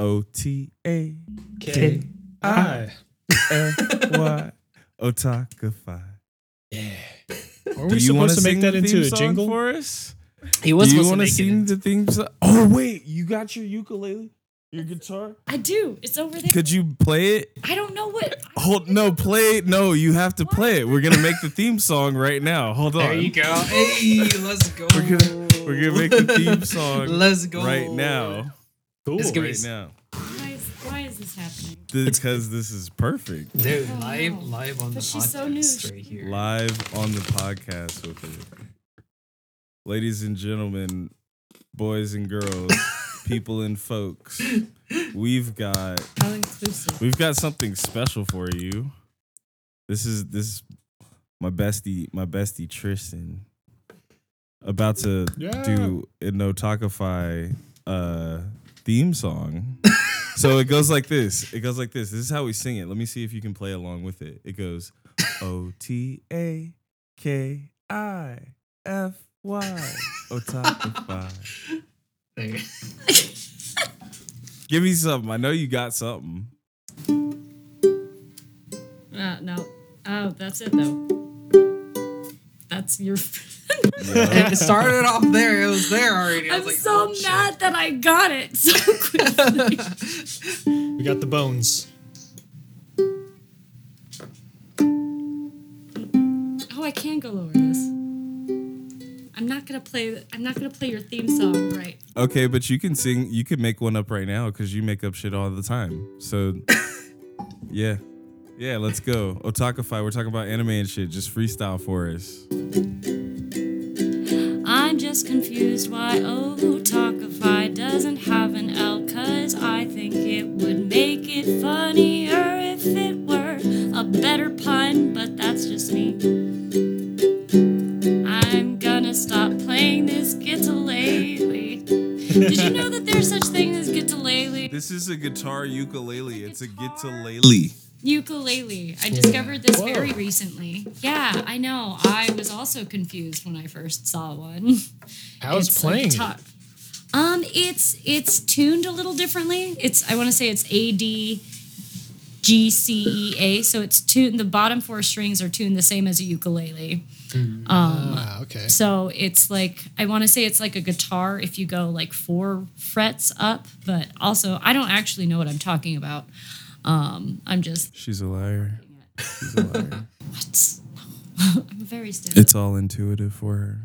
O T A K I. F Y Otakify. Yeah. Are we you supposed to make that into a jingle? for us? He was Do you to want to sing the theme song? Oh wait, you got your ukulele, your guitar. I do. It's over there. Could you play it? I don't know what. Hold no, play it. No, you have to play it. We're gonna make the theme song right now. Hold on. There you go. Hey, let's go. We're gonna we're gonna make the theme song Let's go. right now. Cool. It's gonna be Right now. Why is, why is this happening? Because this is perfect. Dude, Oh, live, no. live on But the she's podcast so new. right here. Live on the podcast with her. Ladies and gentlemen, boys and girls, people and folks, we've got How inclusive. we've got something special for you. This is this is my bestie, my bestie Tristen, about to Yeah. do an Otakify uh theme song. so it goes like this. It goes like this. This is how we sing it. Let me see if you can play along with it. It goes O T A K I F Y Otakify. There. Give me something. I know you got something. Uh, no. Oh, that's it though. That's your. It started off there. It was there already. I was I'm like, so oh, shit. mad that I got it so quickly. We got the bones. oh, I can go lower this. I'm not gonna play. I'm not gonna play your theme song right. Okay, but you can sing. You can make one up right now because you make up shit all the time. So, yeah, yeah. Let's go. Otakify. We're talking about anime and shit. Just freestyle for us. Just confused why Otakify doesn't have an L Cause I think it would make it funnier if it were a better pun But that's just me I'm gonna stop playing this guitar-lele Did you know that there's such thing as guitar-lele? This is a guitar ukulele. It's a guitar-lele. Ukulele. I discovered this Whoa. very recently. Yeah, I know. I was also confused when I first saw one. How's It's playing? guitar. Um, it's it's tuned a little differently. It's I want to say it's A D G C E A. So it's tuned. The bottom four strings are tuned the same as a ukulele. Um, Ah, okay. so it's like I want to say it's like a guitar if you go like four frets up, but also I don't actually know what I'm talking about. Um, I'm just She's a liar. She's a liar. what? I'm very still. it's all intuitive for her.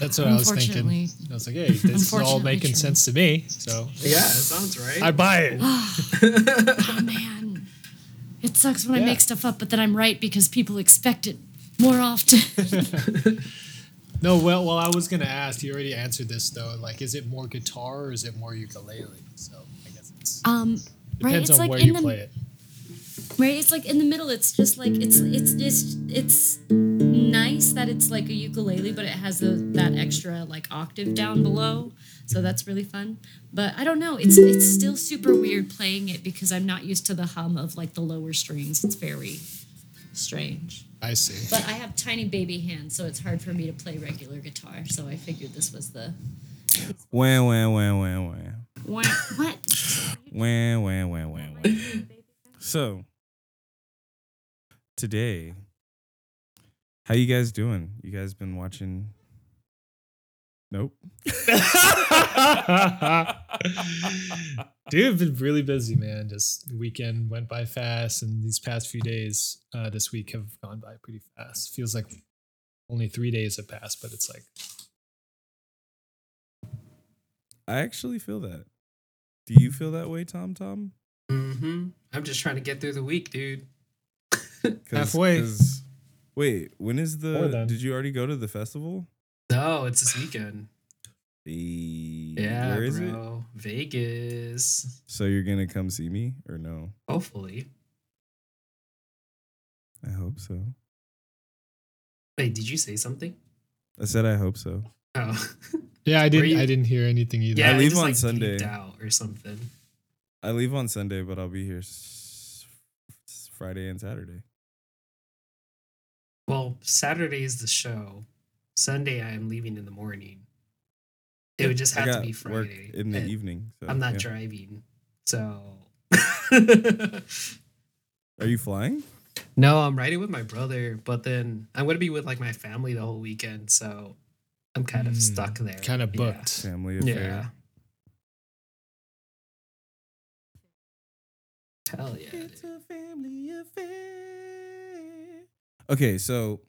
That's what I was thinking. I was like, hey, this is all making true. sense to me. So Yeah, it sounds right. I buy it. oh man, it sucks when I make stuff up, but then I'm right because people expect it more often. No, well, well, I was gonna ask. You already answered this though. Like, is it more guitar or is it more ukulele? So I guess it's um, right? It's on like where in you the play it. right. It's like in the middle. It's just like it's it's it's it's nice that it's like a ukulele, but it has the, that extra like octave down below. So that's really fun. But I don't know. It's it's still super weird playing it because I'm not used to the hum of like the lower strings. It's very strange. I see. But I have tiny baby hands, so it's hard for me to play regular guitar. So I figured this was the Wham, wham, wham, wham, wham. What? What? Wham, wham, wham, wham, wham. So, today, how you guys doing? You guys been watching? Nope. Dude, I've been really busy, man. Just the weekend went by fast, and these past few days, uh, this week have gone by pretty fast. Feels like only three days have passed, but it's like I actually feel that. Do you feel that way, Tom? Tom? mm-hmm. I'm just trying to get through the week, dude. 'Cause- Halfway. 'cause- wait, when is the? Did you already go to the festival? No, it's this weekend. The, Yeah, Where is it? bro. Vegas. So you're gonna come see me or no? Hopefully. I hope so. Wait, did you say something? I said I hope so. Oh, yeah, I didn't. you- I didn't hear anything either. yeah. I it leave just, on like, Sunday. out or something. I leave on Sunday, but I'll be here s- s- Friday and Saturday. Well, Saturday is the show. Sunday, I am leaving in the morning. It would just I have to got be work Friday. in the evening. So, I'm not yeah. driving, So Are you flying? no, I'm riding with my brother, but then I'm gonna be with like my family the whole weekend, so I'm kind of Mm, stuck there. Kind of Yeah. booked. Family Yeah. affair. Hell yeah. It's dude. a family affair. Okay, so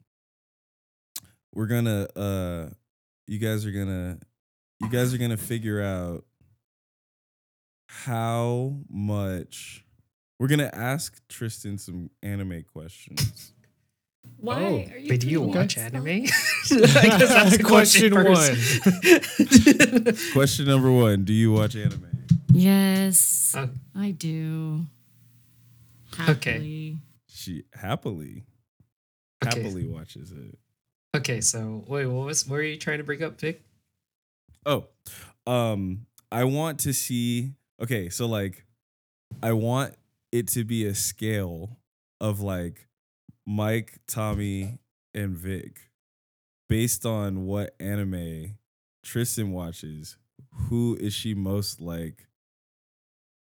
we're gonna uh you guys are gonna you guys are gonna figure out how much we're gonna ask Tristen some anime questions. Why Oh, are you? Wait, do you watch this anime? I guess that's Question question, first. Question number one: Do you watch anime? Yes, Oh. I do. Okay. She happily, Okay. happily watches it. okay, so wait, what was what were you trying to bring up, Vic? Oh, um, I want to see. Okay, so like, I want it to be a scale of like Mike, Tommy, and Vic, based on what anime Tristen watches. Who is she most like,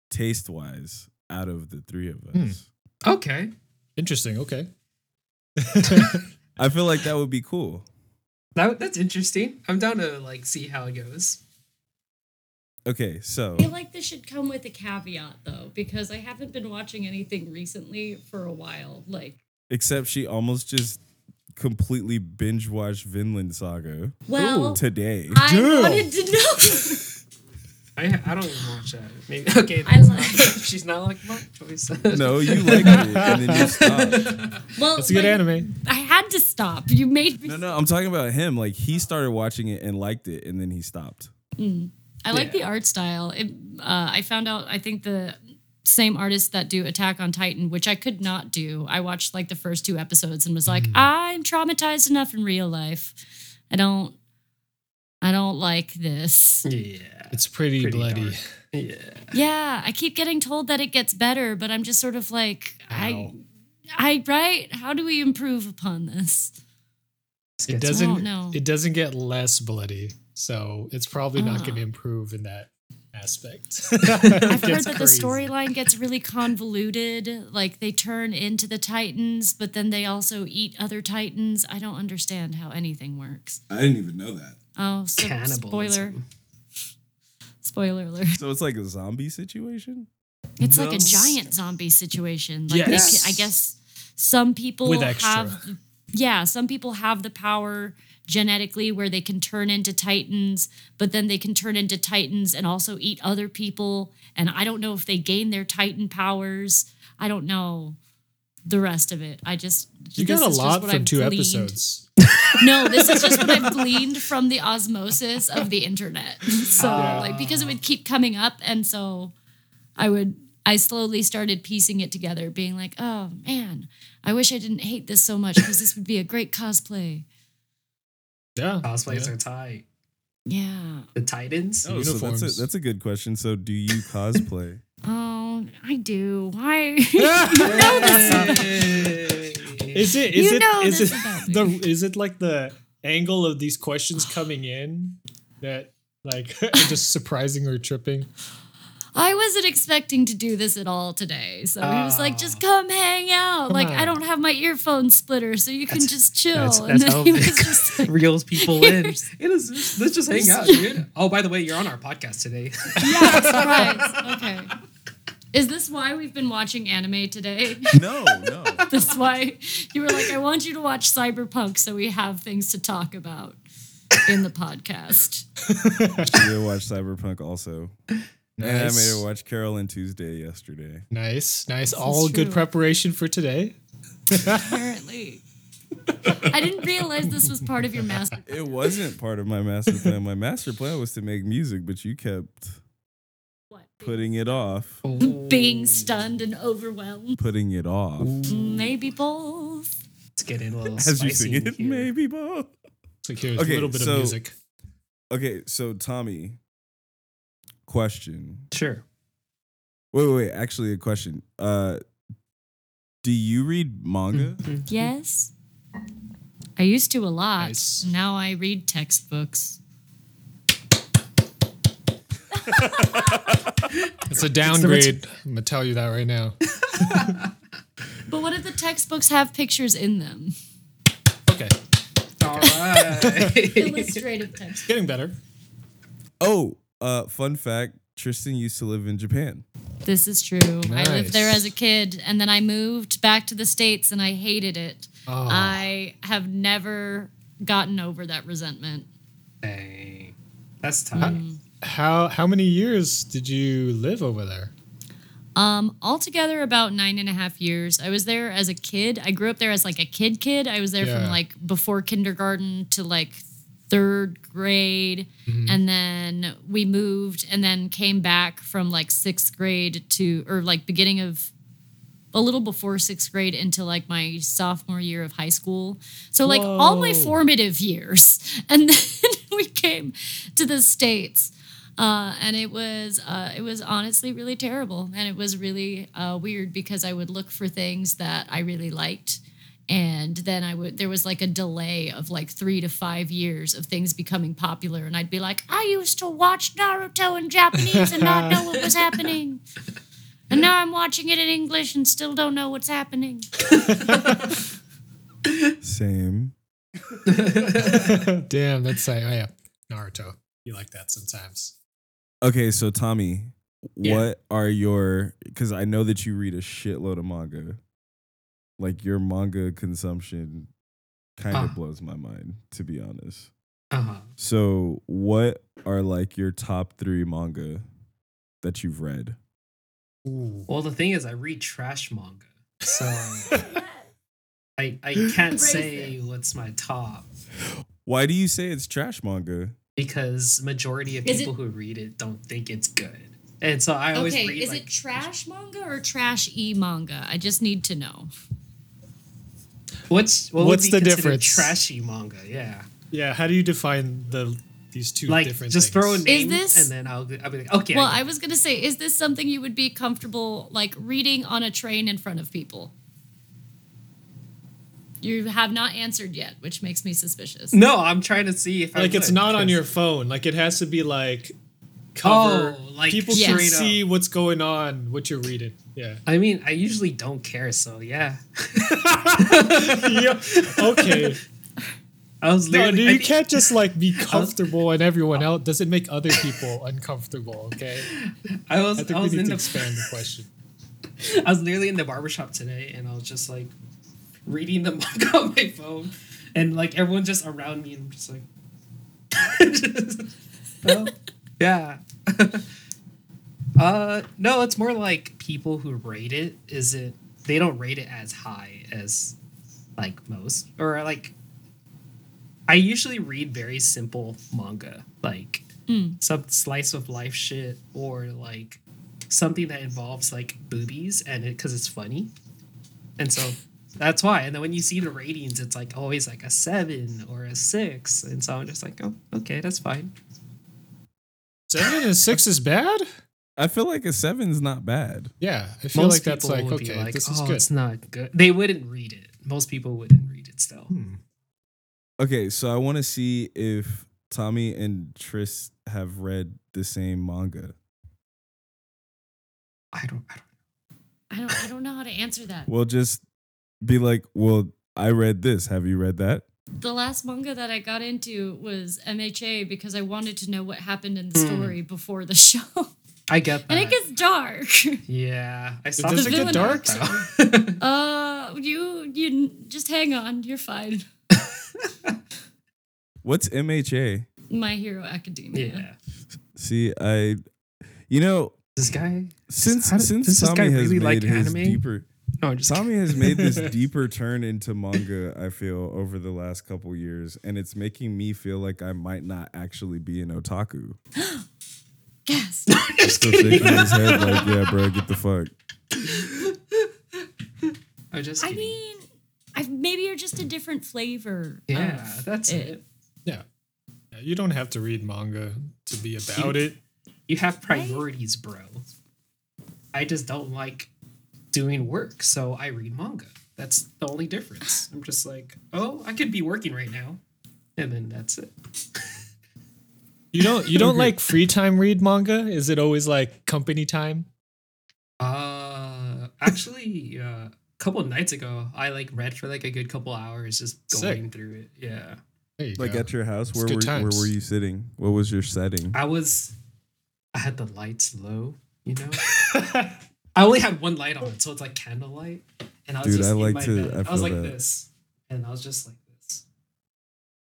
taste wise, out of the three of us? Hmm. Okay. Interesting. Okay. I feel like that would be cool. That, that's interesting. I'm down to like see how it goes. Okay, so I feel like this should come with a caveat though, because I haven't been watching anything recently for a while. Like, except she almost just completely binge watched Vinland Saga well, today. I Damn. wanted to know. I I don't even watch that. Maybe okay. I like- not- she's not like my choice. no, you liked it and then you stopped. well, It's a good like, anime. I had to stop. You made me. No, no, I'm talking about him. Like he started watching it and liked it, and then he stopped. Mm. I like the art style. It, uh, I found out. I think the same artists that do Attack on Titan, which I could not do. I watched like the first two episodes and was like, mm-hmm. I'm traumatized enough in real life. I don't. I don't like this. yeah. It's pretty, Pretty bloody. dark. Yeah. Yeah, I keep getting told that it gets better, but I'm just sort of like, I, Ow. I right. How do we improve upon this? It doesn't. don't know. It doesn't get less bloody, so it's probably not going to uh-huh. improve in that aspect. I've I've heard that the storyline gets really convoluted. Like they turn into the Titans, but then they also eat other Titans. I don't understand how anything works. I didn't even know that. Oh, so, spoiler! Cannibalism. Spoiler alert! So it's like a zombie situation. It's like a giant zombie situation. Like Yes. ca- I guess some people With extra. have, yeah, some people have the power genetically where they can turn into Titans, but then they can turn into Titans and also eat other people. And I don't know if they gain their Titan powers. I don't know the rest of it. I just You got a lot from I've two gleaned. episodes. No, this is just what I've gleaned from the osmosis of the internet. So Yeah. like because it would keep coming up and so I would I slowly started piecing it together, being like, oh man, I wish I didn't hate this so much because this would be a great cosplay. Yeah. Cosplays yeah. are tight. Yeah. The Titans. Oh, so that's Uniforms. a, that's a good question. So do you cosplay? Oh, I do. Why? Is it? Is You it? know Is this it about the? me. Is it like the angle of these questions coming in that like are just surprising or tripping? I wasn't expecting to do this at all today. So he was like, just come hang out. Come like, I don't have my earphone splitter, so you can just chill. That's, and that's then how he was Vic just like, reels people in. It is, just- let's just hang out, dude. Oh, by the way, you're on our podcast today. yeah, right. Okay. Is this why we've been watching anime today? no, no. That's why you were like, I want you to watch Cyberpunk so we have things to talk about in the podcast. you watch Cyberpunk also. And I made Nice. her watch Carol and Tuesday yesterday. Nice, nice. This All good true. preparation for today. Apparently. I didn't realize this was part of your master. It wasn't part of my master plan. My master plan was to make music, but you kept What? putting it off. Oh. Being stunned and overwhelmed. Putting it off. Maybe both. Let's get in a little As you spicy sing it, here. maybe both. So here's Okay, a little bit so- of music. Okay, so Tommy, question. Sure. Wait, wait, wait. Actually, a question. Uh, do you read manga? Yes. I used to a lot. Nice. Now I read textbooks. It's a downgrade. I'm gonna tell you that right now. But what if the textbooks have pictures in them? Okay, All right. Illustrative text. getting better. Oh, uh, fun fact: Tristen used to live in Japan. This is true. I lived there as a kid, and then I moved back to the states, and I hated it. Oh. I have never gotten over that resentment. Dang. That's tough. How how many years did you live over there? Um, altogether about nine and a half years. I was there as a kid. I grew up there as like a kid kid. I was there from like before kindergarten to like third grade. And then we moved and then came back from like sixth grade to or like beginning of a little before sixth grade into like my sophomore year of high school. So like all my formative years. And then we came to the States. Uh, and it was uh, it was honestly really terrible, and it was really uh, weird because I would look for things that I really liked, and then I would there was like a delay of like three to five years of things becoming popular, and I'd be like, I used to watch Naruto in Japanese and not know what was happening, and now I'm watching it in English and still don't know what's happening. Same. Damn, that's like, oh yeah, Naruto. You like that sometimes. Okay, so Tommy, Yeah. what are your? Because I know that you read a shitload of manga. Like your manga consumption, kind of Ah. blows my mind, to be honest. Uh-huh. So, what are like your top three manga that you've read? Ooh. Well, the thing is, I read trash manga, so I I can't Embrace say it. what's my top Why do you say it's trash manga? because majority of Is people it- who read it don't think it's good, and so I always Okay, read is like it trash manga or trash e manga? I just need to know. What's what What's would be the difference? Trashy manga, yeah. Yeah, how do you define the these two like different just things? throw a name this- and then I'll I'll be like, okay. Well, I, I was gonna say, is this something you would be comfortable like reading on a train in front of people? You have not answered yet, which makes me suspicious. no, I'm trying to see if I like it's would, not on your phone. Like it has to be like cover. Oh, like people Yeah. can straight up. see what's going on, what you're reading. Yeah. I mean, I usually don't care, so yeah. Yeah, Okay. I was No, dude, you think- can't just like be comfortable and everyone else doesn't make other people uncomfortable. Okay. I was. I I, think we was need in to the. expand the question. I was literally in the barbershop today, and I was just like reading the manga on my phone, and like everyone just around me, and I'm just like, just, oh, yeah. uh, no, it's more like people who rate it. Is it? They don't rate it as high as like most, or like. I usually read very simple manga, like Mm. some slice of life shit, or like something that involves like boobies and it because it's funny and so that's why and then when you see the ratings it's like always like a seven or a six and so i'm just like oh okay that's fine Seven and six is bad? I feel like a seven's not bad. Yeah. I feel most like that's people like, would okay, be like this is oh good. it's not good they wouldn't read it most people wouldn't read it still Hmm. Okay, so I want to see if Tommy and Tris have read the same manga. i don't i don't I don't. I don't know how to answer that. Well, just be like, well, I read this. Have you read that? The last manga that I got into was MHA because I wanted to know what happened in the Hmm. story before the show, i get that and it gets dark. yeah i saw Does the it get dark? though. Uh, you you just hang on. You're fine. What's MHA? My Hero Academia. yeah See, I, you know, this guy since How did- since does this Tommy guy has really made like his anime? deeper, no I'm just Tommy kidding. has made this deeper turn into manga. I feel over the last couple years, and it's making me feel like I might not actually be an otaku. Yes. Just Still kidding. shaking his head like, yeah, bro, get the fuck. I'm just I kidding. mean, I, maybe you're just a different flavor. yeah of that's it. it Yeah. Yeah, You don't have to read manga to be about it. You have priorities, bro. I just don't like doing work, so I read manga. That's the only difference. I'm just like, oh, I could be working right now. And then that's it. You don't you don't like free time read manga? Is it always like company time? Uh, actually, uh, a couple of nights ago, I like read for like a good couple hours, just Sick. going through it. Yeah, There you Like go. at your house, It's where good were, where were you sitting? What was your setting? I was, I had the lights low, you know. I only had one light on, so it's like candlelight, and I was Dude, just I in like my to- bed. I I, was feel like that. this, and I was just like this.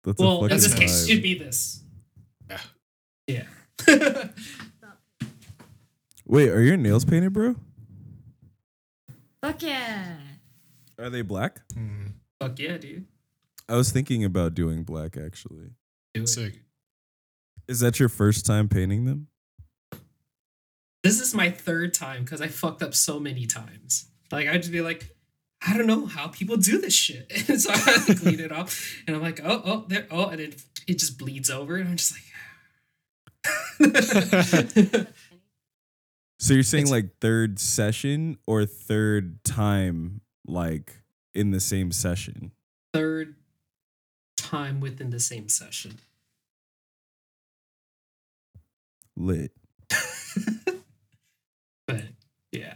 That's Well, a in fucking this case, vibe. it'd be this. Yeah. Yeah. Wait, are your nails painted, bro? Fuck yeah. Are they black? Hmm, Fuck yeah, dude. I was thinking about doing black actually. Do it. sick. Is that your first time painting them? This is my third time because I fucked up so many times. Like I'd just be like, I don't know how people do this shit. And so I had to clean it up. And I'm like, oh, oh, there, oh, and it it just bleeds over. And I'm just like So you're saying It's- like third session or third time like in the same session? third time within the same session. Lit. But yeah.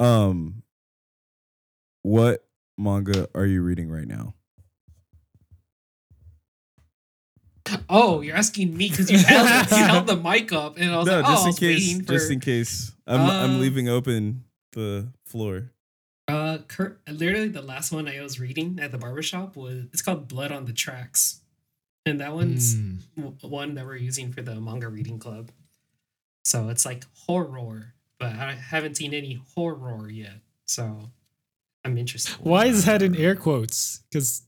Um what manga are you reading right now? Oh, you're asking me because you held you held the mic up, and I was no, like, oh, just I in was case for. just in case. I'm I'm Uh, leaving open the floor. Uh, Kurt, literally the last one I was reading at the barbershop was it's called Blood on the Tracks, and that one's Hmm. w- one that we're using for the manga reading club. So it's like horror, but I haven't seen any horror yet. So I'm interested. Why is that in air quotes? Because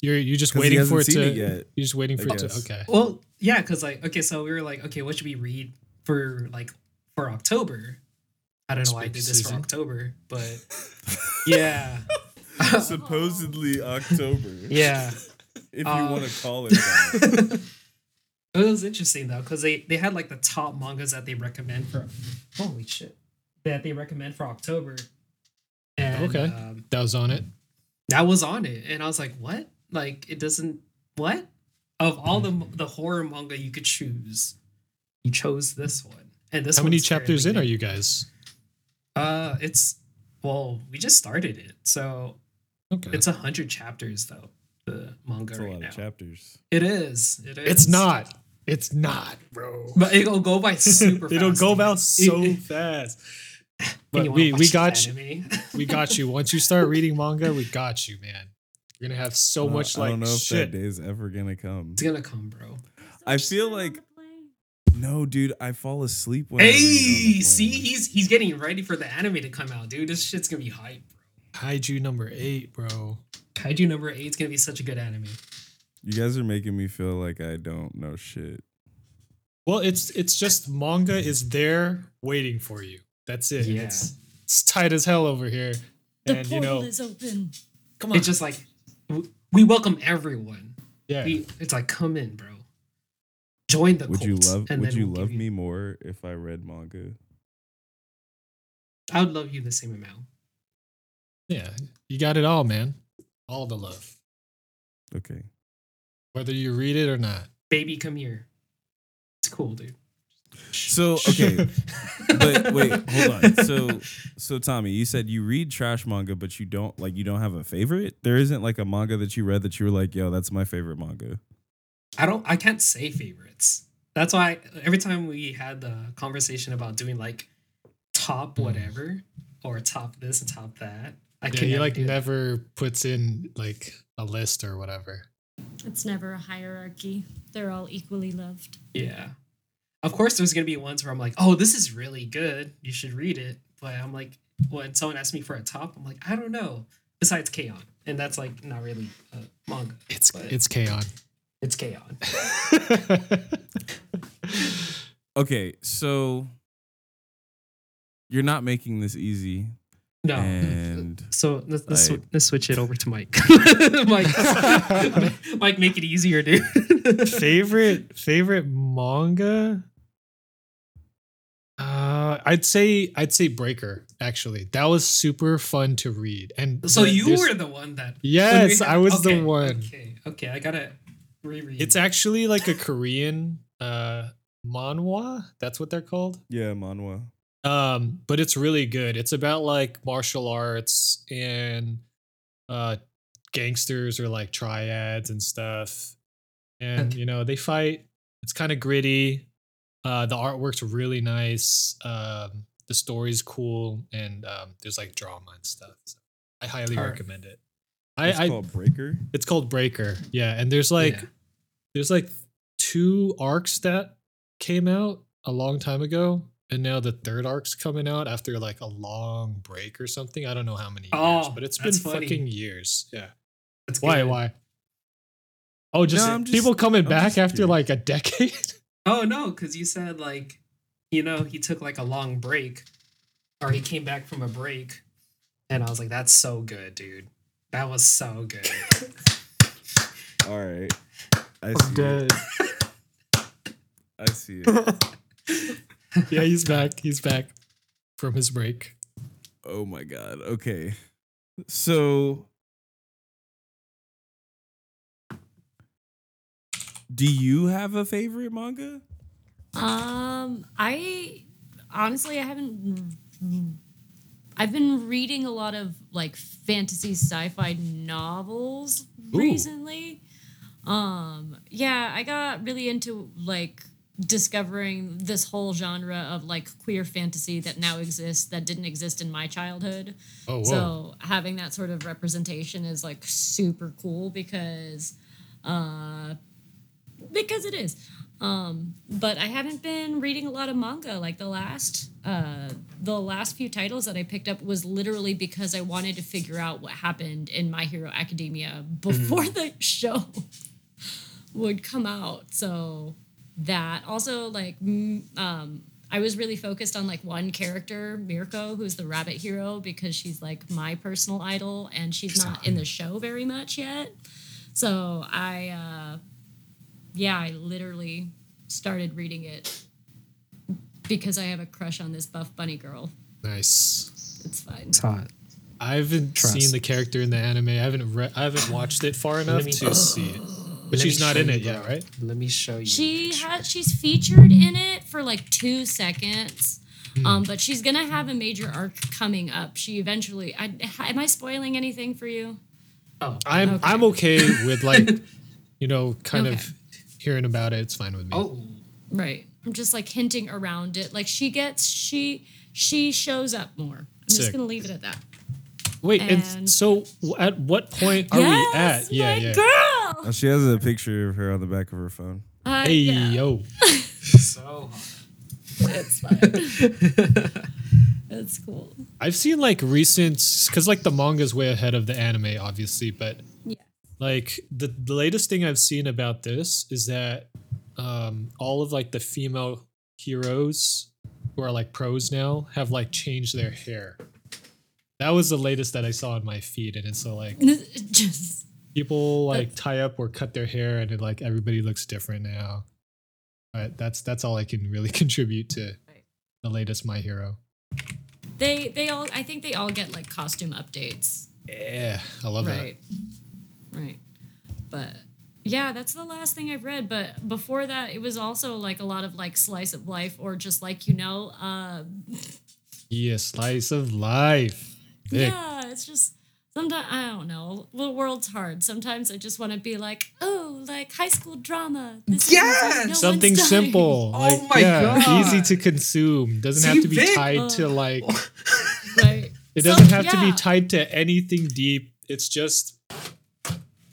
you're you're just 'Cause he waiting for it to. it yet. You're just waiting for it to. Okay. Well, yeah, because like okay, so we were like, okay, what should we read for like for October? I don't know why I did this for. October, but yeah, Supposedly October. yeah. If you Uh, want to call it that. it was interesting though because they they had like the top mangas that they recommend for holy shit that they recommend for October. And, Okay. um, That was on it. that was on it, and I was like, what? Like it doesn't what? Of all the the horror manga you could choose, you chose this one. And this How many chapters in are you guys? Uh, it's well, we just started it, so Okay. it's a hundred chapters though. The manga That's a right lot now. of chapters. It is. It is. It's not. It's not, bro. But it'll go by super. fast. It'll go by so fast. But we we got you. We got you. Once you start reading manga, we got you, man. You're gonna have so Uh, much I like don't know if shit. that day is ever gonna come. It's gonna come, bro. I feel like- No, dude, I fall asleep when I read on the Hey, see, he's he's getting ready for the anime to come out, dude. This shit's gonna be hype, bro. Kaiju number eight, bro. Kaiju number eight is gonna be such a good anime. You guys are making me feel like I don't know shit. Well, it's it's just manga is there waiting for you. That's it. Yeah. It's, it's tight as hell over here. The and portal you know, is open. come on. It's just like we welcome everyone. yeah. We, it's like come in, bro. Join the Would you love and would you we'll love give me more if I read manga? I would love you the same amount. yeah. You got it all, man. All the love. Okay. Whether you read it or not. Baby, come here. It's cool, dude. So okay, but wait, hold on. So so Tommy, you said you read trash manga, but you don't like you don't have a favorite? There isn't like a manga that you read that you were like, yo, that's my favorite manga. I don't. I can't say favorites. That's why every time we had the conversation about doing like top Mm. whatever or top this and top that, I Yeah, can he never like never puts in like a list or whatever. It's never a hierarchy. They're all equally loved. Yeah. Of course, there's gonna be ones where I'm like, oh, this is really good. You should read it. But I'm like, when someone asks me for a top, I'm like, I don't know. Besides K-On! and that's like not really a manga. It's it's K-On! It's K-On! Okay, so you're not making this easy. No. And So let's, let's, sw- let's switch it over to Mike. Mike, Mike, make it easier, dude. favorite favorite manga uh i'd say i'd say breaker actually that was super fun to read and so the- you were the one that. when we yes had- i was okay, the one Okay, okay, I gotta. reread. It's actually like a Korean uh manhwa. That's what they're called. Yeah, manhwa. Um, but it's really good. It's about like martial arts and uh gangsters or like triads and stuff. And you know, they fight. It's kind of gritty. Uh the artwork's really nice. Um the story's cool and um there's like drama and stuff. So I highly recommend it. It's I, I called Breaker. it's called Breaker. Yeah, and there's like Yeah. there's like two arcs that came out a long time ago, and now the third arc's coming out after like a long break or something. I don't know how many years, Oh, but it's been funny. fucking years. Yeah. That's Why? good. Why? Oh, just, I'm just- people coming I'm back after curious. like a decade. Oh no, because you said like, you know, he took like a long break, or he came back from a break, and I was like, that's so good, dude. That was so good. All right. I see it. I see it. yeah, he's back. He's back from his break. Oh my god. Okay. So Do you have a favorite manga? Um, I honestly I haven't. I've been reading a lot of like fantasy sci-fi novels Ooh. recently. Um, yeah, I got really into like discovering this whole genre of like queer fantasy that now exists that didn't exist in my childhood. Oh, whoa. So having that sort of representation is like super cool because uh because it is. Um but I haven't been reading a lot of manga like the last uh the last few titles that I picked up was literally because I wanted to figure out what happened in My Hero Academia before the show would come out. So that also like um I was really focused on like one character, Mirko, who's the rabbit hero, because she's like my personal idol and she's not in the show very much yet. So I uh yeah, I literally started reading it because I have a crush on this buff bunny girl. nice. It's fine. It's hot. I haven't Trust. seen the character in the anime. I haven't re- I haven't watched it far enough to see it. But Let she's not in it yet, bro. right? Let me show you. She has she's featured in it for like two seconds. Um, but she's gonna have a major arc coming up. She eventually. I, am I spoiling anything for you? Oh, I'm Okay. I'm okay with like, you know, kind Okay. of hearing about it. It's fine with me. oh, Right. I'm just like hinting around it. Like she gets she she shows up more. I'm just gonna leave it at that. Wait, and, and- so at what point are yes, we at? Yeah, my yeah. girl. Oh, she has a picture of her on the back of her phone. Uh, Hey yeah, yo, so hot. it's fine. it's cool. I've seen like recent because like the manga's way ahead of the anime, obviously, but Yeah. like the, the latest thing I've seen about this is that um all of like the female heroes who are like pros now have like changed their hair. That was the latest that I saw on my feed, and it's so like just people like tie up or cut their hair and it like everybody looks different now but that's that's all i can really contribute to Right. the latest my hero they they all I think they all get like costume updates. yeah i love it. right. Right. But yeah, that's the last thing I've read. But before that, it was also like a lot of like slice of life or just like, you know, uh yeah slice of life Vic. yeah, it's just sometimes I don't know. The world's hard. Sometimes I just want to be like, oh, like high school drama. This is Yes! no one's something dying." simple Oh like my yeah God. easy to consume doesn't See, have to be Vic- tied to Uh, like Right. it doesn't have to be tied to anything deep it's just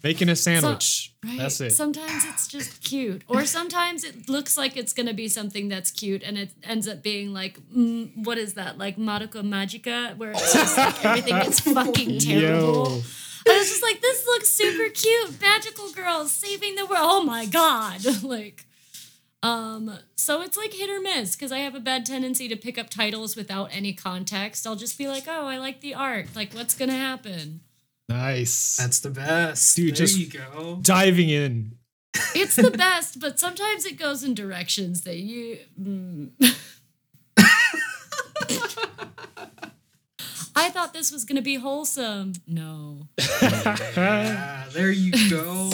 making a sandwich Right. that's it Sometimes it's just cute, or sometimes it looks like it's gonna be something that's cute, and it ends up being like, mm, what is that? Like Madoka Magica, where it's just like everything is fucking terrible. Yo. I was just like, this looks super cute. Magical girls saving the world. Oh my god! like, um, so it's like hit or miss because I have a bad tendency to pick up titles without any context. I'll just be like, oh, I like the art. Like, what's gonna happen? Nice That's the best. Dude, there just- you go. diving in It's the best, but sometimes it goes in directions that you. mm. I thought this was gonna be wholesome. No. Yeah, there you go.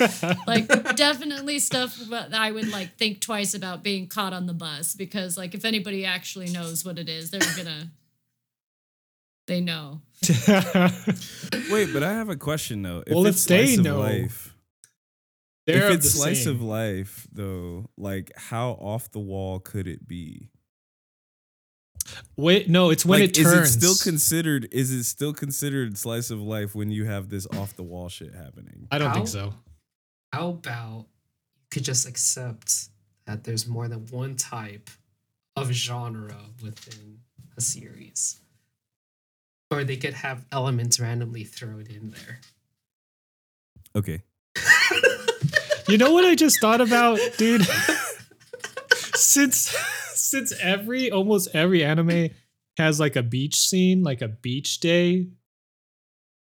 like definitely stuff that I would like think twice about being caught on the bus because like if anybody actually knows what it is, they're gonna they know. Wait, but I have a question though. If Well, it's if they slice of know, life, They're if it's the slice same. of life though, like how off the wall could it be? Wait, no, it's when like, it turns. is it still considered? Is it still considered slice of life when you have this off the wall shit happening? I don't think so. How about you could just accept that there's more than one type of genre within a series? Or they could have elements randomly thrown in there. Okay, You know what I just thought about, dude? since since every almost every anime has like a beach scene, like a beach day,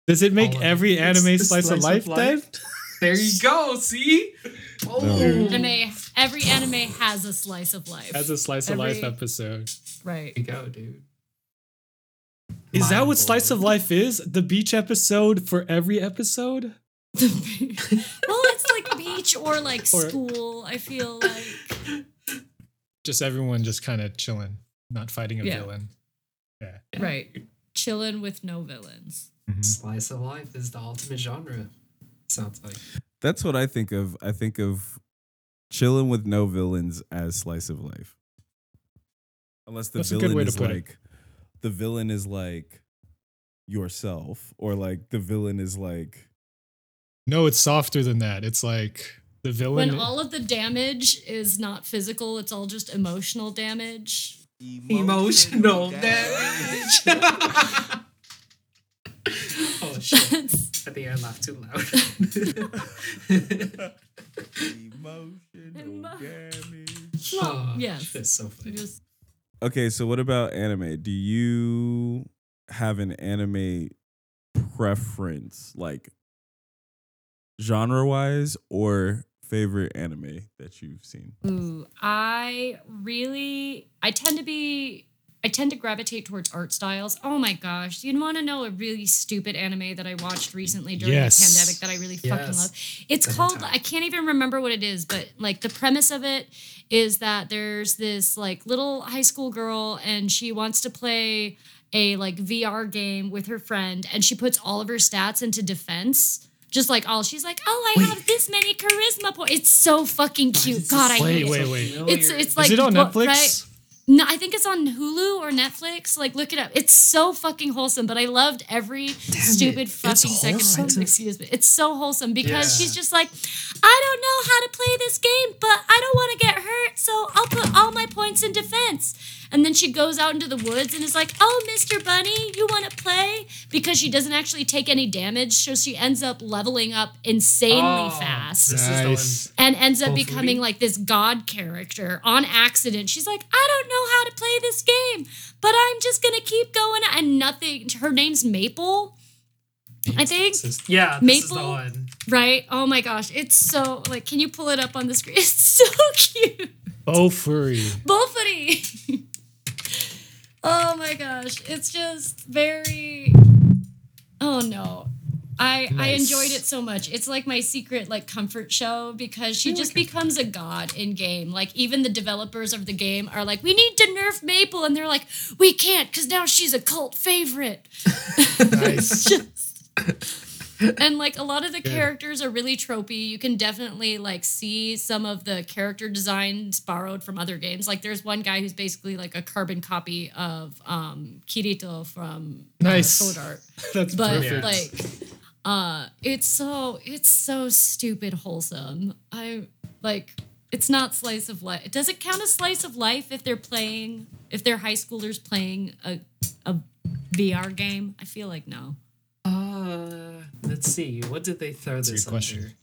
does it make oh, All every it. Anime the slice, of life, then? There you go. See? Oh, Anime every anime has a slice of life. As a slice of life episode. right. There you go, dude. Is that what slice of life is? The beach episode for every episode? well, it's like beach or like Or- school, I feel like. Just everyone just kind of chilling, not fighting a Yeah. villain. Yeah. Right. Chilling with no villains. Mm-hmm. Slice of life is the ultimate genre. Sounds like. that's what I think of. I think of chilling with no villains as slice of life. Unless the That's a good villain way to is put it. like the villain is like yourself, or like the villain is like No, it's softer than that. It's like the villain. When all of the damage is not physical, it's all just emotional damage. Emotional damage. oh shit. I think I laughed too loud. emotional Emo- damage. oh, yes. That's so funny. Just Okay, so what about anime? Do you have an anime preference, like genre wise, or favorite anime that you've seen? Ooh, I really, I tend to be, I tend to gravitate towards art styles. Oh my gosh, you'd want to know a really stupid anime that I watched recently during Yes. the pandemic that I really fucking love? It's The called, hentai. I can't even remember what it is, but like the premise of it is that there's this like little high school girl and she wants to play a like VR game with her friend and she puts all of her stats into defense. Just like all she's like, oh, I Wait. have this many charisma points. It's so fucking cute. God, I this hate Wait, it. wait, wait. It's it's like is it on Netflix? right? No, I think it's on Hulu or Netflix. Like, look it up. It's so fucking whole,some. But I loved every stupid fucking second of it. Excuse me. It's so wholesome because Yeah. she's just like, I don't know how to play this game, but I don't want to get hurt, so I'll put all my points in defense. And then she goes out into the woods and is like, Oh, Mr. Bunny, you want to play? Because she doesn't actually take any damage, so she ends up leveling up insanely Oh, fast This is the Nice. and ends up Hopefully. becoming like this god character on accident. She's like, I don't know how to play this game, but I'm just gonna keep going. And nothing. Her name's Maple, I think. Is- yeah, this is the Maple? one. Right? Oh my gosh, it's so like. Can you pull it up on the screen? It's so cute. Furry. Bullfooty. oh my gosh, it's just very. Oh no. I, I enjoyed it so much. It's like my secret like comfort show because she just becomes a god in game. Like even the developers of the game are like, we need to nerf Maple, and they're like, we can't because now she's a cult favorite. Nice. and like a lot of the characters are really tropey. You can definitely like see some of the character designs borrowed from other games. Like there's one guy who's basically like a carbon copy of um Kirito from nice. uh, Nice. Sword Art. That's But perfect. like uh it's so it's so stupid wholesome. I like it's not slice of life. Does it count as slice of life if they're playing if they're high schoolers playing a a VR game? I feel like no. Uh, let's see. What did they throw a this question.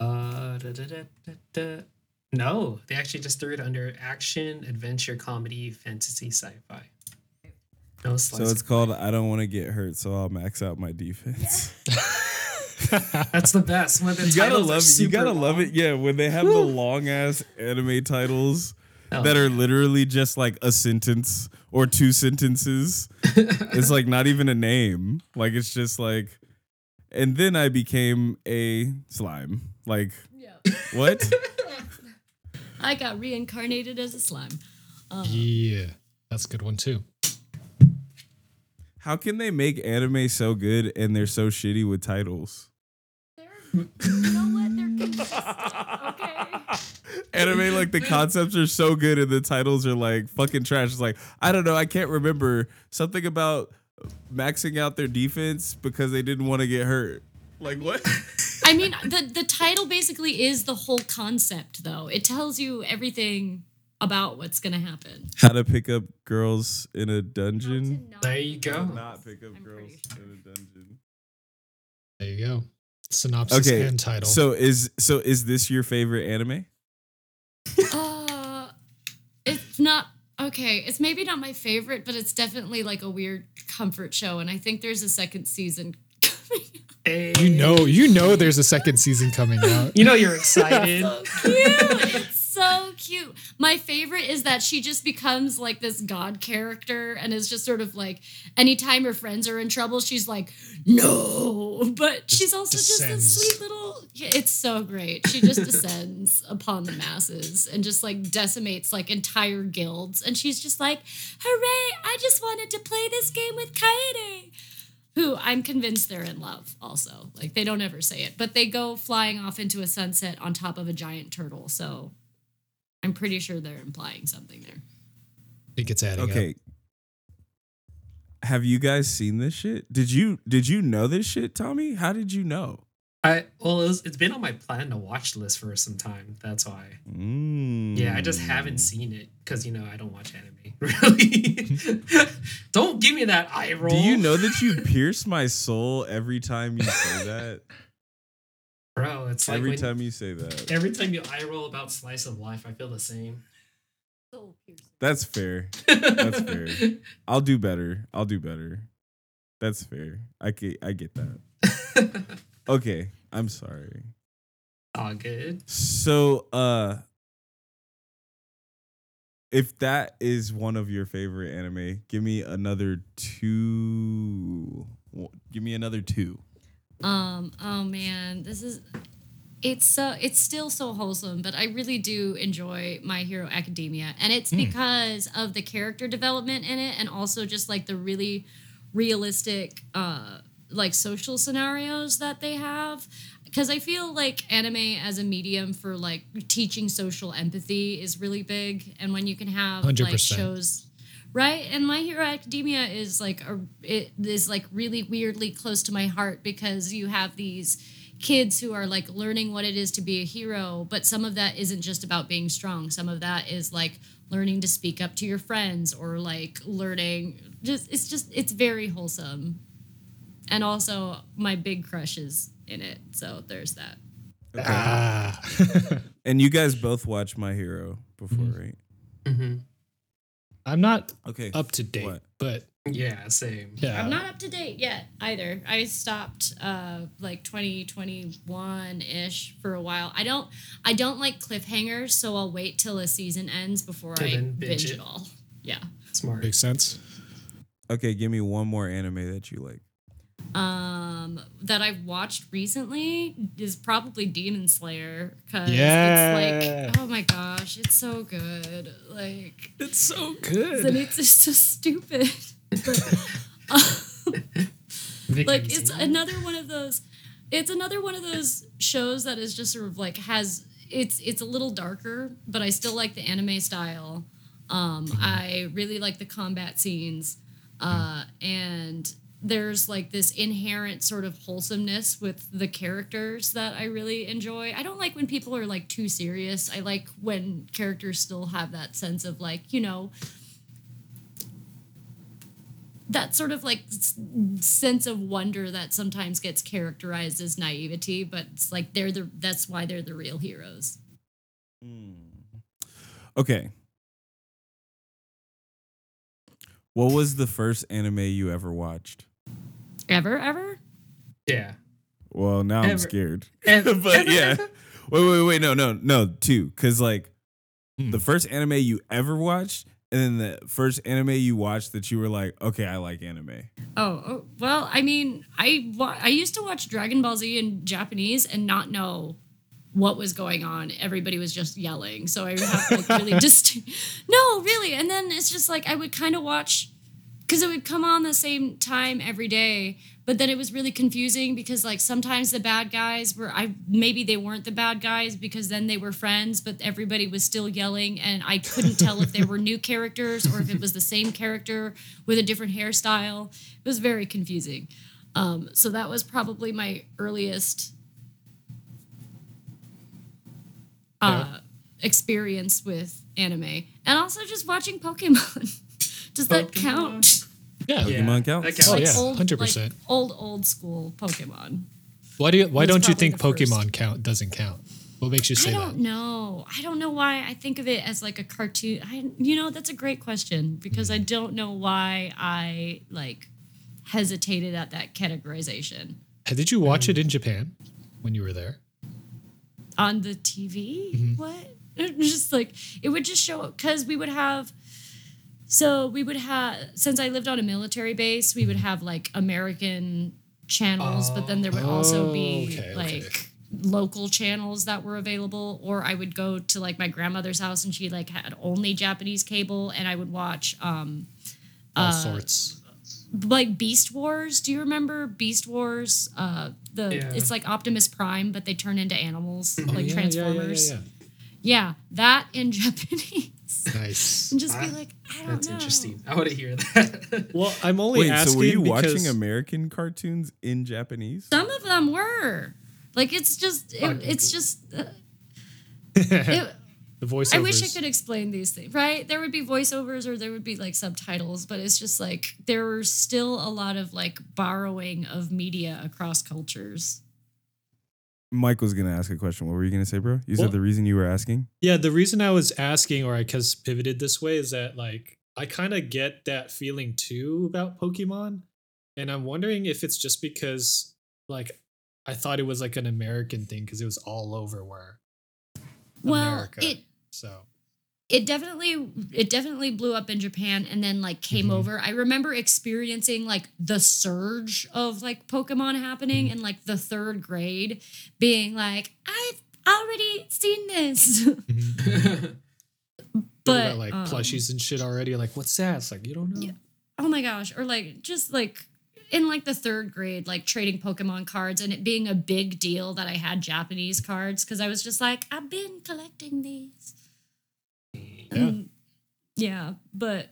under? Uh, da, da, da, da, da. No, they actually just threw it under action, adventure, comedy, fantasy, sci-fi. No So it's called I don't want to get hurt, so I'll max out my defense. That's the best. When the You gotta love it. You gotta love it. Yeah, when they have the long ass anime titles Oh, that are literally just like a sentence or two sentences. it's like not even a name. Like it's just like and then I became a slime. Like Yeah. what? I got reincarnated as a slime. Uh, Yeah, that's a good one too. How can they make anime so good and they're so shitty with titles? they're, you know what? They're consistent, okay? Anime like the concepts are so good and the titles are like fucking trash. It's like I don't know. I can't remember something about maxing out their defense because they didn't want to get hurt. Like what? I mean, the the title basically is the whole concept, though. It tells you everything about what's gonna happen. How to pick up girls in a dungeon? There you go. Not pick up I'm girls sure. in a dungeon. There you go. Synopsis Okay, and title. So is so is this your favorite anime? Uh, it's not okay. It's maybe not my favorite, but it's definitely like a weird comfort show, and I think there's a second season coming. Hey. you know, you know, there's a second season coming out. You know you're excited. so cute. It's so cute. My favorite is that she just becomes like this god character and is just sort of like anytime her friends are in trouble, she's like, no. But she's also just a sweet little it's so great. She just descends upon the masses and just like decimates like entire guilds. And she's just like, hooray, I just wanted to play this game with Kaede who I'm convinced they're in love also. Like they don't ever say it, but they go flying off into a sunset on top of a giant turtle. So I'm pretty sure they're implying something there. It gets adding Okay. up. Have you guys seen this shit? Did you did you know this shit, Tommy? How did you know? I well, it was, it's been on my plan to watch list for some time. That's why. Mm. Yeah, I just haven't seen it because you know I don't watch anime. Really, don't give me that eye roll. Do you know that you pierce my soul every time you say that? Bro? It's like every when- time you say that. every time you eye roll about slice of life, I feel the same. That's fair. That's fair. I'll do better. I'll do better. That's fair. I get I get that. Okay, I'm sorry. All good. So, uh if that is one of your favorite anime, give me another two. Give me another two. Um, oh man, this is it's so it's still so wholesome, but I really do enjoy My Hero Academia. And it's because of the character development in it and also just like the really realistic uh like social scenarios that they have because I feel like anime as a medium for like teaching social empathy is really big and when you can have like 100%. shows right and my hero academia is like a it is like really weirdly close to my heart because you have these kids who are like learning what it is to be a hero but some of that isn't just about being strong some of that is like learning to speak up to your friends or like learning just it's just it's very wholesome and also my big crush is in it so there's that Okay. Ah. And you guys both watched My Hero before, Mhm. right? hmm I'm not Okay. up to date, What? but Yeah, same. yeah. i'm not up to date yet either i stopped uh like 2021-ish for a while i don't i don't like cliffhangers so i'll wait till a season ends before And i binge, binge it it. all yeah Smart. Makes sense. Okay, give me one more anime that you like. Um that I've watched recently is probably Demon Slayer because Yeah. it's like oh my gosh, it's so good. Like It's so good. and it's just so stupid. like it's another one of those it's another one of those shows that is just sort of like has it's it's a little darker, but I still like the anime style. Um, I really like the combat scenes, uh, and there's like this inherent sort of wholesomeness with the characters that I really enjoy. I don't like when people are like too serious. I like when characters still have that sense of like you know that sort of like sense of wonder that sometimes gets characterized as naivety, but it's like they're the that's why they're the real heroes. Hmm. Okay. What was the first anime you ever watched? Ever, ever? yeah. Well, now I'm scared. Ever. but yeah. Wait, wait, wait. No, no, no. Two. Because, like, Hmm. the first anime you ever watched And then the first anime you watched that you were like, okay, I like anime. Oh, oh, well, I mean, I wa- I used to watch Dragon Ball Z in Japanese and not know what was going on. Everybody was just yelling, so I would have like really just no, really. And then it's just like I would kind of watch because it would come on the same time every day, but then it was really confusing because like sometimes the bad guys were I maybe they weren't the bad guys because then they were friends, but everybody was still yelling and I couldn't tell if they were new characters or if it was the same character with a different hairstyle. It was very confusing. Um, so that was probably my earliest uh, experience with anime, and also just watching Pokemon. Does that count? Yeah. Yeah, Pokemon counts? that counts. Oh, yeah. 100%. like, old old school Pokemon. Why do you, why don't you think the first. Pokemon count doesn't count? What makes you say that? I don't know. I don't know why I think of it as like a cartoon. I, you know, that's a great question because I don't know why I like hesitated at that categorization Did you watch it in Japan when you were there? On the TV. Mm-hmm. What? Just like it would just show because we would have. So we would have since I lived on a military base, we would have like American channels, but then there would also be Oh, okay, okay. like local channels that were available or I would go to like my grandmother's house and she like had only Japanese cable and I would watch um All sorts. Like Beast Wars. Do you remember Beast Wars? Uh the Yeah. it's like Optimus Prime but they turn into animals Oh, like yeah, yeah, yeah, Transformers. yeah, Yeah, that in Japanese. Nice. and just be Ah, like, I don't That's know. interesting. I want to hear that. Well, I'm only Wait, asking so were you watching American cartoons in Japanese? Some of them were. Like it's just it, it's just uh, it, the voiceovers. I wish I could explain these things, right? There would be voiceovers or there would be like subtitles, but it's just like there were still a lot of like borrowing of media across cultures. Mike was gonna ask a question. What were you gonna say, bro? You Well- said the reason you were asking. Yeah, the reason I was asking, or I guess pivoted this way, is that like I kind of get that feeling too about Pokemon, and I'm wondering if it's just because like I thought it was like an American thing because it was all over where Well, America. it so it definitely it definitely blew up in Japan and then like came Mhm. over. I remember experiencing like the surge of like Pokemon happening in like the third grade, being like, I've already seen this. Mhm. but but got like um, plushies and shit already. Like, what's that? It's like you don't know. Yeah. oh my gosh, or like just like in like the third grade, like trading Pokemon cards and it being a big deal that I had Japanese cards because I was just like, I've been collecting these. Yeah. Um, yeah, but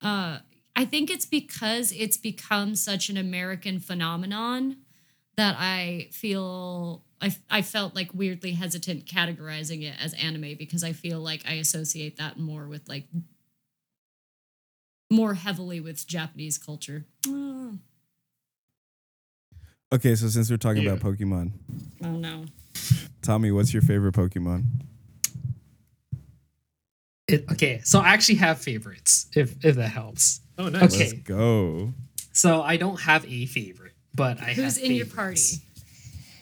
uh I think it's because it's become such an American phenomenon that I feel I, I felt like weirdly hesitant categorizing it as anime because I feel like I associate that more with like more heavily with Japanese culture. Oh, Okay, so since we're talking Yeah. about Pokemon, oh no. Tommy, what's your favorite Pokemon? It- okay, so I actually have favorites, if if that helps. Oh, nice. Okay. Let's go. So I don't have a favorite, but I Who's have in your party?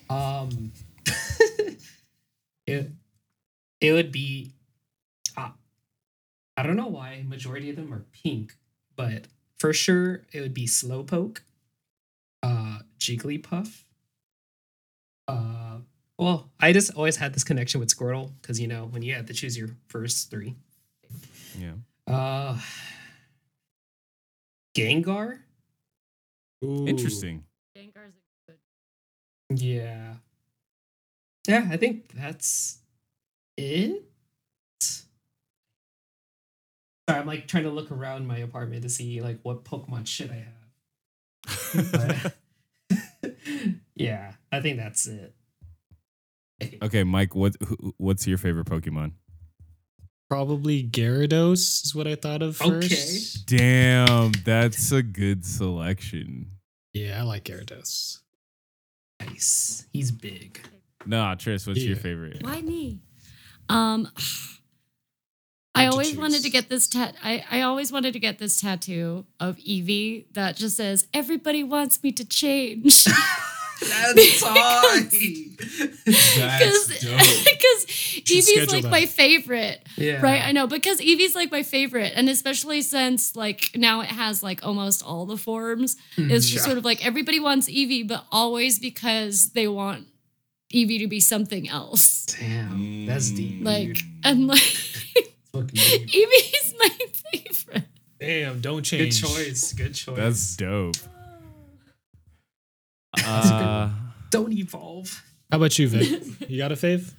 Um, it it would be. Uh, I don't know why majority of them are pink, but for sure it would be Slowpoke, uh, Jigglypuff. Uh, well, I just always had this connection with Squirtle because you know when you had to choose your first three. Yeah. Uh, Gengar. Ooh. Interesting. Gengar's a good. Yeah. Yeah, I think that's it. Sorry, I'm like trying to look around my apartment to see like what Pokemon shit I have. But yeah, I think that's it. Okay, Mike, what who, what's your favorite Pokemon? Probably Gyarados is what I thought of Okay. first. Damn, that's a good selection. Yeah, I like Gyarados. Nice. He's big. Nah, Tris, what's your favorite? Why me? Um I Hard to always wanted to get this tat I, I always wanted to get this tattoo of Eevee that just says everybody wants me to change. That's tight. Because because Eevee's schedule like that. my favorite. Yeah. Right, I know because Eevee's like my favorite, and especially since like now it has like almost all the forms. Hmm. It's just Yeah. sort of like everybody wants Eevee, but always because they want Evie to be something else. Damn, that's hmm. deep. Like and like Eevee's my favorite. Damn, don't change. Good choice. Good choice. That's dope. A good Uh, Don't evolve. How about you, Vic? You got a fave?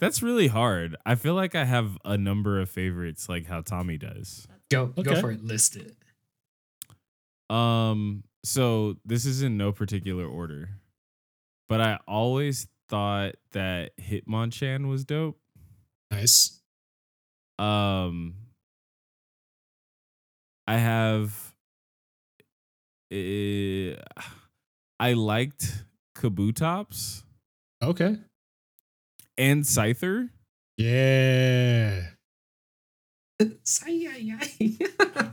that's really hard. I feel like I have a number of favorites, like how Tommy does. Go go for it. List it. Um, so this is in no particular order, but I always thought that Hitmonchan was dope. Nice. Um, I have. eh, I liked Kabutops Okay. and Scyther. Yeah. Say-yi-yi.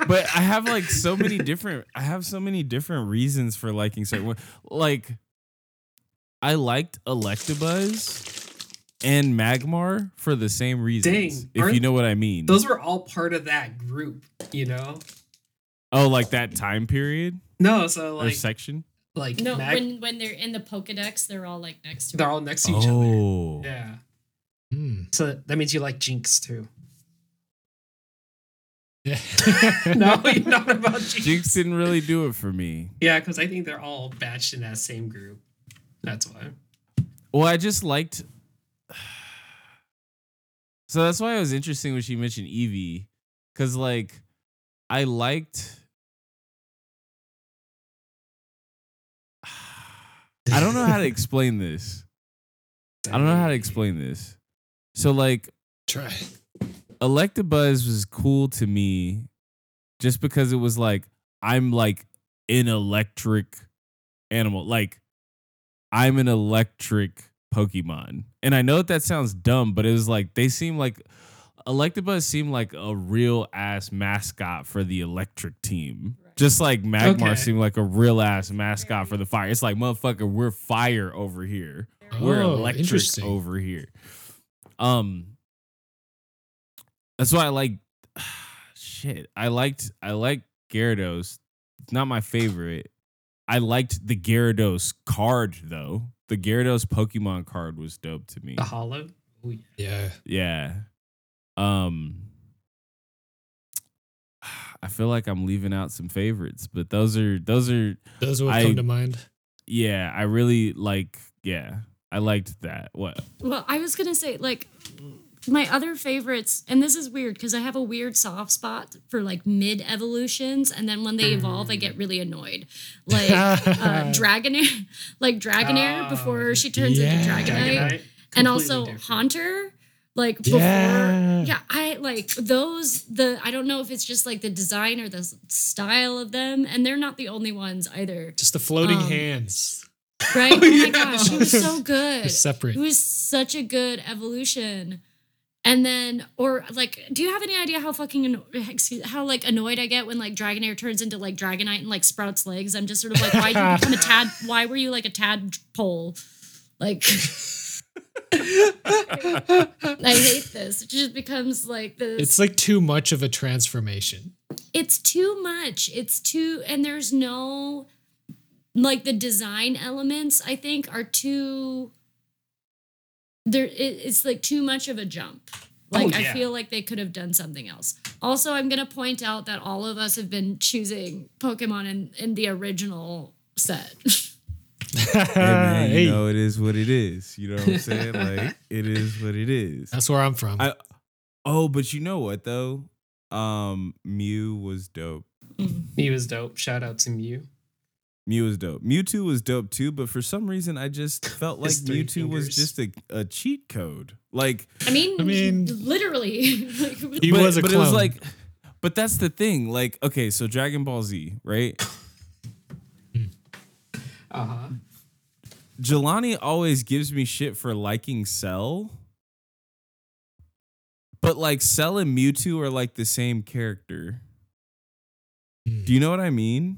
but I have like so many different. I have so many different reasons for liking certain. one- Like, I liked Electabuzz and Magmar for the same reasons. Dang, if you know what I mean. Those were all part of that group, you know? oh, like that time period No, so or like section. Like No, Mag- when when they're in the Pokedex, they're all like next to they're all next to each other. Oh, Yeah. Hmm. So that means you like Jynx too. Yeah. No, you're not about Jynx. Jynx didn't really do it for me. Yeah, because I think they're all batched in that same group. That's why. Well, I just liked. So that's why it was interesting when she mentioned Eevee, because like, I liked. I don't know how to explain this. I don't know how to explain this. So like, Try. Electabuzz was cool to me, just because it was like I'm like an electric animal, like I'm an electric Pokemon. And I know that that sounds dumb, but it was like they seem like Electabuzz seemed like a real ass mascot for the electric team. Right. Just like Magmar Okay. seemed like a real ass mascot for the fire. It's like motherfucker, we're fire over here. We're Oh, electric over here. Um that's why I like shit. I liked I liked Gyarados. It's not my favorite. I liked the Gyarados card though. The Gyarados Pokemon card was dope to me. The holo. Oh, yeah. Yeah. Yeah. Um I feel like I'm leaving out some favorites, but those are those are Those would I- come to mind. yeah, I really like yeah. I liked that. What? Well, I was gonna say like my other favorites, and this is weird because I have a weird soft spot for like mid evolutions, and then when they evolve, I get really annoyed. Like uh, Dragonair, like Dragonair Oh, before she turns yeah. into Dragonite, Dragonite, and also different. Haunter. Like before, Yeah. yeah. I like those. The I don't know if it's just like the design or the style of them, and they're not the only ones either, Just the floating Um, hands. right? Oh my Yeah. gosh, he was so good. They're separate. It was such a good evolution. And then, or like, do you have any idea how fucking excuse, how like annoyed I get when like Dragonair turns into like Dragonite and like sprouts legs? I'm just sort of like, why did you become a tad? Why were you like a tadpole? Like, I hate this. It just becomes like this. It's like too much of a transformation. it's too much. It's too, and there's no, like the design elements. I think are too. There, it, it's like too much of a jump. Oh, like Oh, I feel like they could have done something else. Also, I'm gonna point out that all of us have been choosing Pokemon in in the original set. Hey man, you Hey, know it is what it is. You know what I'm saying? like it is what it is. that's where I'm from. I- Oh, but you know what though? Um, Mew was dope. Mew was dope. Shout out to Mew. Mew was dope. Mewtwo was dope too, but for some reason I just felt like His three Mewtwo was just a, a cheat code. Like I mean, I mean- literally. He but, was a but it was like but that's the thing. Like, okay, so Dragon Ball Z, right? Uh huh. Jelani always gives me shit for liking Cell. But like Cell and Mewtwo are like the same character. Hmm. Do you know what I mean?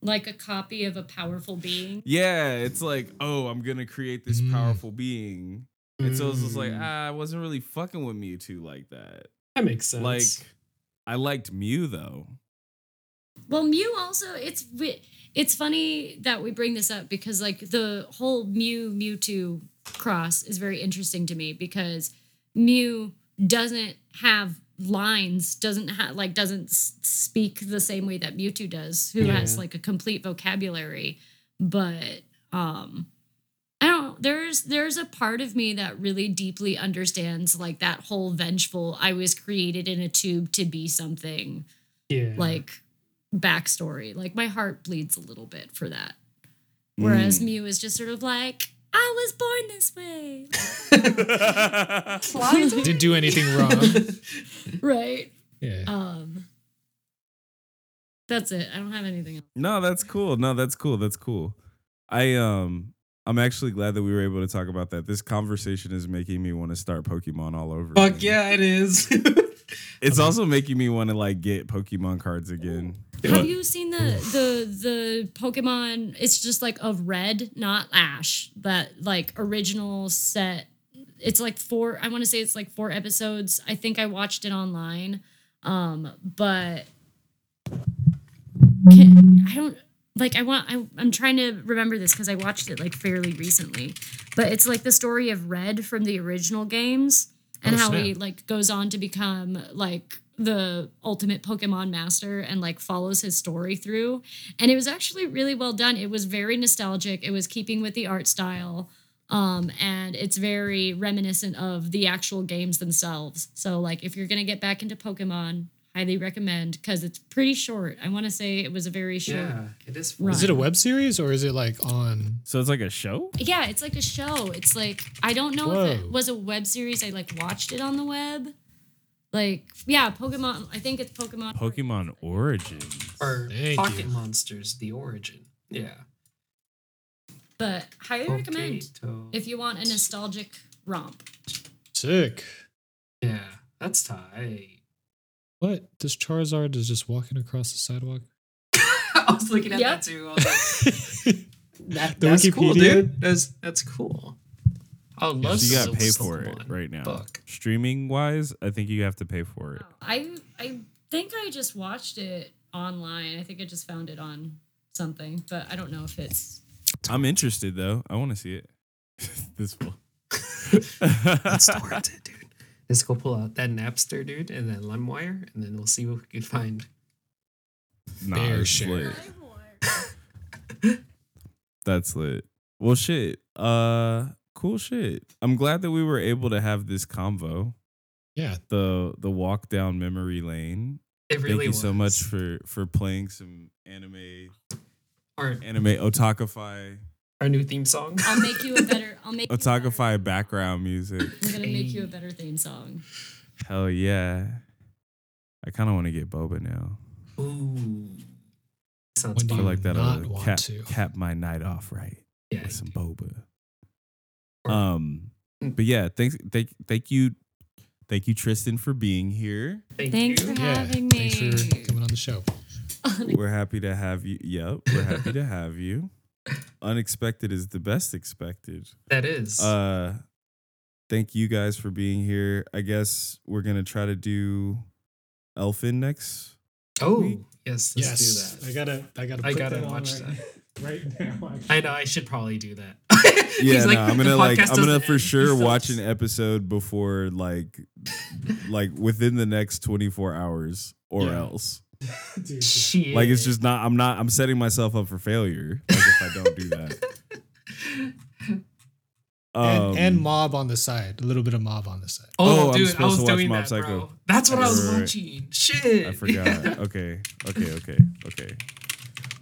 like a copy of a powerful being. Yeah, it's like, oh, I'm gonna create this Mm. powerful being. And so it's just like, Mm, ah, I wasn't really fucking with Mewtwo like that. that makes sense. Like, I liked Mew though. Well, Mew also it's it's funny that we bring this up because like the whole Mew Mewtwo cross is very interesting to me because Mew doesn't have lines, doesn't have like doesn't speak the same way that Mewtwo does, who has like a complete vocabulary, but um I don't. There's there's a part of me that really deeply understands like that whole vengeful I was created in a tube to be something. Yeah, like backstory. Like my heart bleeds a little bit for that. Whereas Mm. Mew is just sort of like, I was born this way. Didn't do anything wrong. right. Yeah. Um that's it. I don't have anything else. no, that's cool. No, that's cool. That's cool. I um I'm actually glad that we were able to talk about that. This conversation is making me want to start Pokemon all over. Fuck again. yeah, it is. It's also making me want to like get Pokemon cards again. Have you seen the the the Pokemon? It's just like of red, not Ash. but like original set. It's like four. I want to say it's like four episodes. I think I watched it online, um, but can, I don't like. I want. I, I'm trying to remember this because I watched it like fairly recently. But it's like the story of Red from the original games and Oh, how snap. he like goes on to become like the ultimate Pokemon master and like follows his story through. And it was actually really well done. It was very nostalgic. It was keeping with the art style. Um, and it's very reminiscent of the actual games themselves. So like if you're gonna get back into Pokemon, highly recommend because it's pretty short. I want to say it was a very short. yeah, it is. Right. Is it a web series or is it like on? So it's like a show? Yeah, it's like a show. It's like I don't know if it was a web series. I like watched it on the web. Like yeah, Pokemon. I think it's Pokemon. Pokemon Origins. Or Thank Pocket you. Monsters: The Origin. Yeah. But highly recommend if you want a nostalgic romp. Sick. yeah, that's tight. What? This Charizard is just walking across the sidewalk? I was looking at Yep. that too. Like, that, The that's cool, dude. That's that's cool. I would love So you gotta pay for it right now. book. Streaming wise, I think you have to pay for it. Oh, I I think I just watched it online. I think I just found it on something, but I don't know if it's. I'm interested though. I want to see it. this will. Let's torrent it, dude. Let's go pull out that Napster, dude, and then LimeWire, and then we'll see what we can find. Nah, it's share. lit. That's lit. Well, shit. Uh, cool shit. I'm glad that we were able to have this convo. Yeah. The the walk down memory lane. It really Thank you so much for for playing some anime our anime otakify our new theme song. I'll make you a better. I'll make. you otakify background music. I'm gonna make you a better theme song. Hell yeah. I kind of want to get boba now. Ooh, sounds When do I feel like that'll not want cap, to. cap my night off right Yeah, with some boba. Um, Mm. but yeah, thanks, thank, thank you, thank you, Tristen, for being here. thank Thanks you. for Yeah. having me. Thanks for coming on the show. We're happy to have you. Yep, we're happy to have you. Unexpected is the best expected. That is. Uh, thank you guys for being here. I guess we're gonna try to do Elfin next. oh, we- yes, let's yes. do that. I gotta. I gotta. I gotta that watch right, right now. I know I should probably do that. Yeah, He's no, I'm gonna like I'm gonna for end." sure He watch an episode before like like within the next 24 hours or Yeah. else. Dude. Shit. Like it's just not I'm not I'm setting myself up for failure like if I don't do that. Um, and, and mob on the side. A little bit of mob on the side. Oh, Oh, I'm dude, I supposed was to watch doing Mob that, Psycho. bro. That's what I was Right, right, right. watching. Shit. I forgot. Okay. Okay, okay, okay.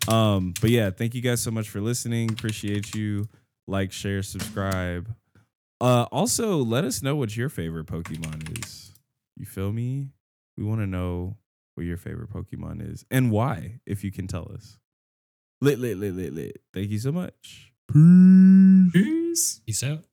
Um, but yeah, thank you guys so much for listening. Appreciate you. Like, share, subscribe. Uh also let us know what your favorite Pokemon is. You feel me? We want to know what your favorite Pokemon is and why, if you can tell us. Lit, lit, lit, lit, lit. Thank you so much. Peace. Peace. Peace out.